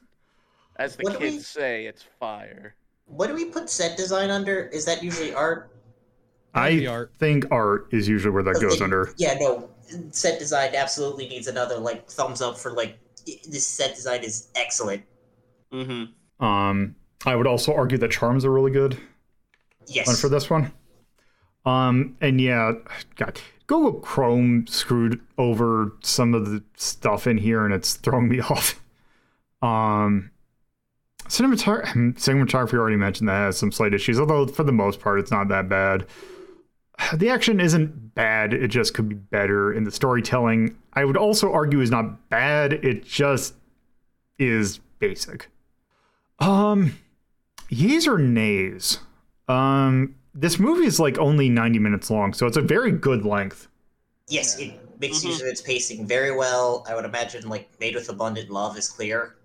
As the What kids we- say, it's fire. What do we put set design under? Is that usually art? I art. think art is usually where that goes they- under. Yeah, no. Set design absolutely needs another like thumbs up for like this set design is excellent. hmm Um, I would also argue that charms are really good Yes. one for this one. Um, and yeah, God, Google Chrome screwed over some of the stuff in here, and it's throwing me *laughs* off. Um, cinematography, cinematography already mentioned that has some slight issues, although for the most part, it's not that bad. The action isn't bad; it just could be better. And the storytelling, I would also argue, is not bad. It just is basic. Um, yeas or nays? Um, this movie is like only 90 minutes long, so it's a very good length. Yes, Yeah. it makes Mhm. use of its pacing very well. I would imagine like made with abundant love is clear.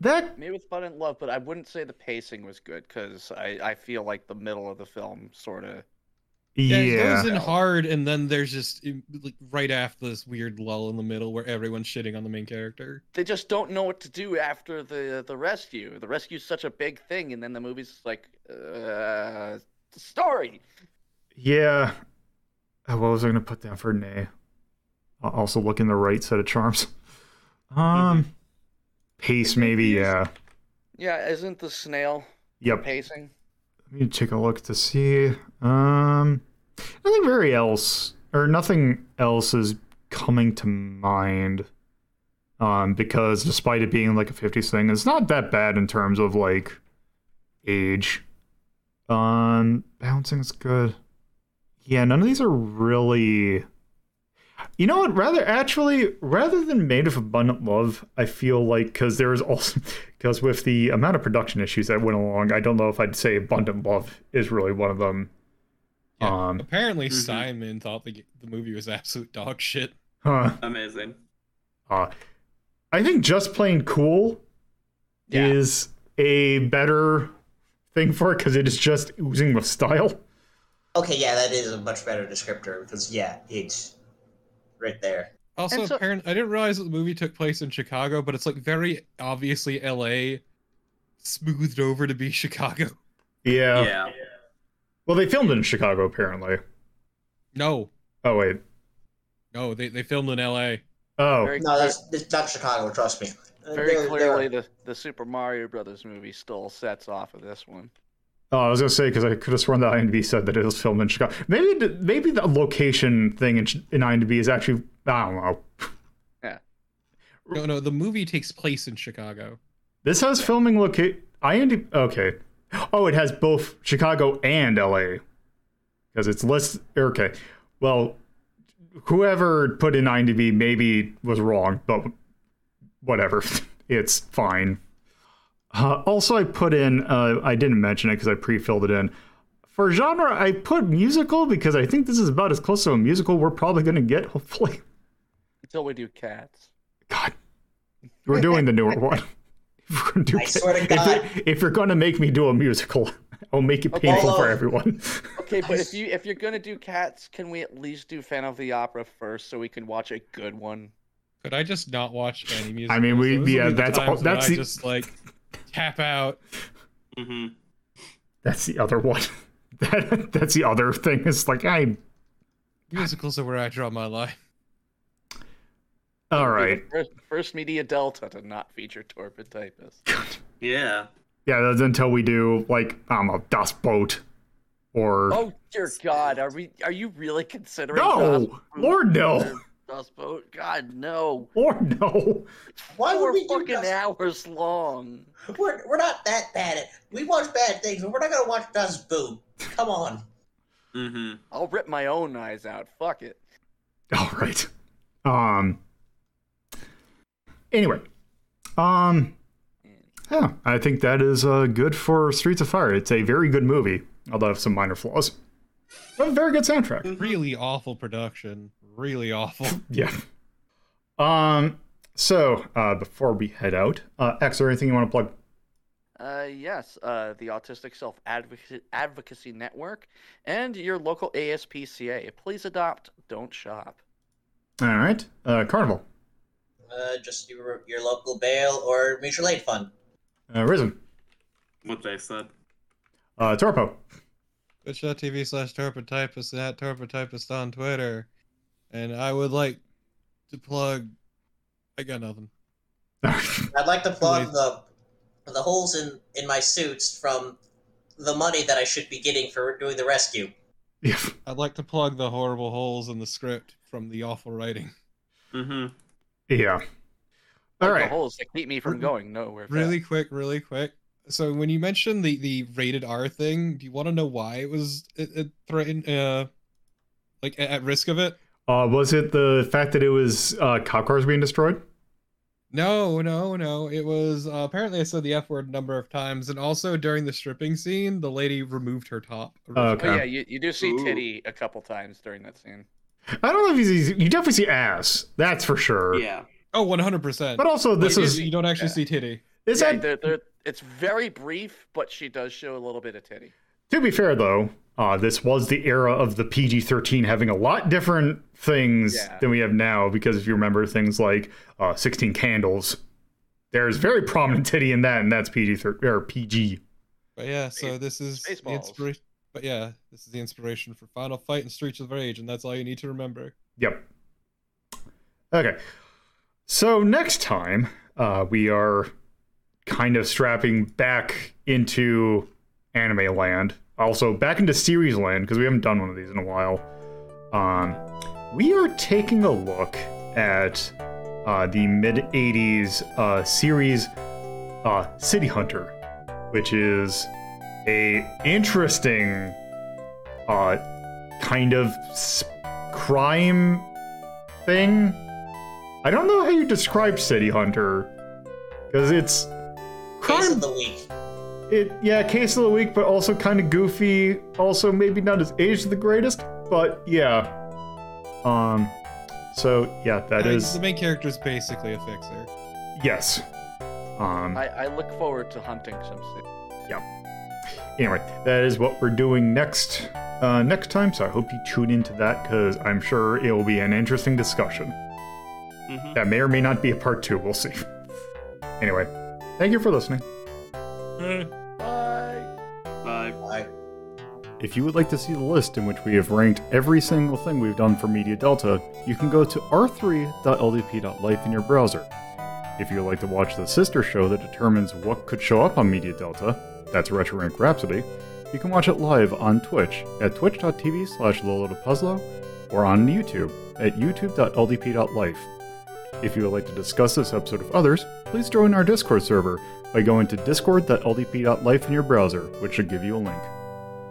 That Maybe it's abundant love, but I wouldn't say the pacing was good because I. I feel like the middle of the film sort of. Yeah, yeah, it goes in hard, and then there's just like, right after this weird lull in the middle where everyone's shitting on the main character. They just don't know what to do after the the rescue. The rescue's such a big thing, and then the movie's like, uh, the story. yeah. Uh, what was I gonna put down for nay? I'll also look in the right set of charms. Um, pace maybe. Yeah. Yeah, isn't the snail Yep. pacing? Let me take a look to see. Um, nothing very else, or nothing else is coming to mind. Um, because despite it being like a 50s thing, it's not that bad in terms of like age. Um, bouncing is good. Yeah, none of these are really. You know what? Rather, actually, rather than Made of Abundant Love, I feel like because there's also *laughs* because with the amount of production issues that went along, I don't know if I'd say Abundant Love is really one of them. Yeah. Um, Apparently, Mhm. Simon thought the the movie was *laughs* absolute dog shit. huh. Amazing. Uh, I think just plain cool Yeah. is a better thing for it because it is just oozing with style. Okay, yeah, that is a much better descriptor because yeah, it's right there. Also, And so- apparent I didn't realize that the movie took place in Chicago, but it's like very obviously L.A. smoothed over to be *laughs* Chicago. Yeah. yeah. Well, they filmed in Chicago apparently. No, Oh wait. no, they they filmed in L.A. Oh. No, that's, that's not Chicago. Trust me. Very they're- clearly they're- the the Super Mario Brothers movie still sets off of this one. Oh, I was gonna say because I could have sworn that IMDb said that it was filmed in Chicago. Maybe the, maybe the location thing in, in IMDb is actually I don't know. *laughs* Yeah. No, no, the movie takes place in Chicago. This has filming location. IMDb. Okay. Oh, it has both Chicago and LA because it's list. Okay. Well, whoever put in IMDb maybe was wrong, but whatever. *laughs* it's fine. Uh, also, I put in. Uh, I didn't mention it because I pre-filled it in. For genre, I put musical because I think this is about as close to a musical we're probably going to get. *laughs* Hopefully, Until we do cats. God, we're doing the newer one. *laughs* If we're gonna do I swear to if, God. it- if you're gonna make me do a musical, I'll make it Okay. painful for everyone. Okay, but if you if you're gonna do cats, can we at least do Phantom of the Opera first so we can watch a good one? Could I just not watch any music? I mean, we- yeah, that's all- that's I just like tap out. Mm-hmm. That's the other one. *laughs* That that's the other thing. It's like I. Musicals are where I draw my line. All Be the right. First, first media delta to not feature torpid typist. Yeah. Yeah, that's until we do like I don't know, Das Boot or Oh dear God, are we? Are you really considering? no, Lord no, Boat? Das Boot? God no. Or no. Why would Four we do fucking Dust- hours long. We're, we're not that bad at We watch bad things, but we're not going to watch Das Boot. Come on. Mm-hmm. I'll rip my own eyes out. Fuck it. All right. Um. Anyway, um. Yeah, I think that is uh, good for Streets of Fire. It's a very good movie, although have some minor flaws. But a very good soundtrack. Really awful production. Really awful. *laughs* Yeah. Um. So, uh, before we head out, uh, X, is there anything you want to plug? Uh, yes, uh, the Autistic Self Advocacy, Advocacy Network and your local ASPCA. Please adopt, don't shop. All right. Uh, Carnival. Uh, just your, your local bail or mutual aid fund. Uh, Risen. What they said. Uh, Torpo. Twitch.tv slash torpotypist at torpotypist on Twitter. And I would like to plug. I got nothing. *laughs* I'd like to plug the the holes in, in my suits from the money that I should be getting for doing the rescue. yeah. I'd like to plug the horrible holes in the script from the awful writing. Mm-hmm. Yeah. All Like right. The holes that keep me from going nowhere. fast. Really quick, really quick. So when you mentioned the the rated R thing, do you want to know why it was it, it threatened uh like at, at risk of it? Uh, was it the fact that it was uh, cop cars being destroyed? No, no, no. It was uh, apparently I said the F word a number of times, and also during the stripping scene, the lady removed her top. Okay. Oh yeah, you, you do see Ooh. titty a couple times during that scene. I don't know if you see, you definitely see ass. That's for sure. Yeah. Oh, one hundred percent. But also, this you, is you don't actually yeah. see titty. is yeah, that they're, they're, it's very brief, but she does show a little bit of titty. To be fair though. Uh, this was the era of the PG-13 having a lot different things Yeah. than we have now. Because if you remember things like uh, 16 Candles, there's very prominent titty in that, and that's PG-13 or PG. But yeah, so this is the Spaceballs. inspiration. But yeah, this is the inspiration for Final Fight and Streets of Rage, and that's all you need to remember. Yep. Okay. So next time, uh, we are kind of strapping back into anime land, also back into series land because we haven't done one of these in a while. Um, we are taking a look at uh, the mid '80s uh, series uh, City Hunter, which is a interesting uh, kind of s- crime thing. I don't know how you describe City Hunter because it's Case crime. of the week. It yeah, case of the week, but also kind of goofy. Also maybe not as aged the greatest, but yeah. Um. So yeah, that I is the main character is basically a fixer. yes. Um. I, I look forward to hunting some yeah anyway, that is what we're doing next uh, next time. So I hope you tune into that because I'm sure it will be an interesting discussion. Mm-hmm. That may or may not be a part two. We'll see. Anyway, thank you for listening. Bye. If you would like to see the list in which we have ranked every single thing we've done for Media Delta, you can go to r3.ldp.life in your browser. If you would like to watch the sister show that determines what could show up on Media Delta, that's Retro Rank Rhapsody, you can watch it live on Twitch at twitch.tv slash Puzzlo or on YouTube at youtube.ldp.life. If you would like to discuss this episode with others, please join our Discord server by going to discord.ldp.life in your browser, which should give you a link.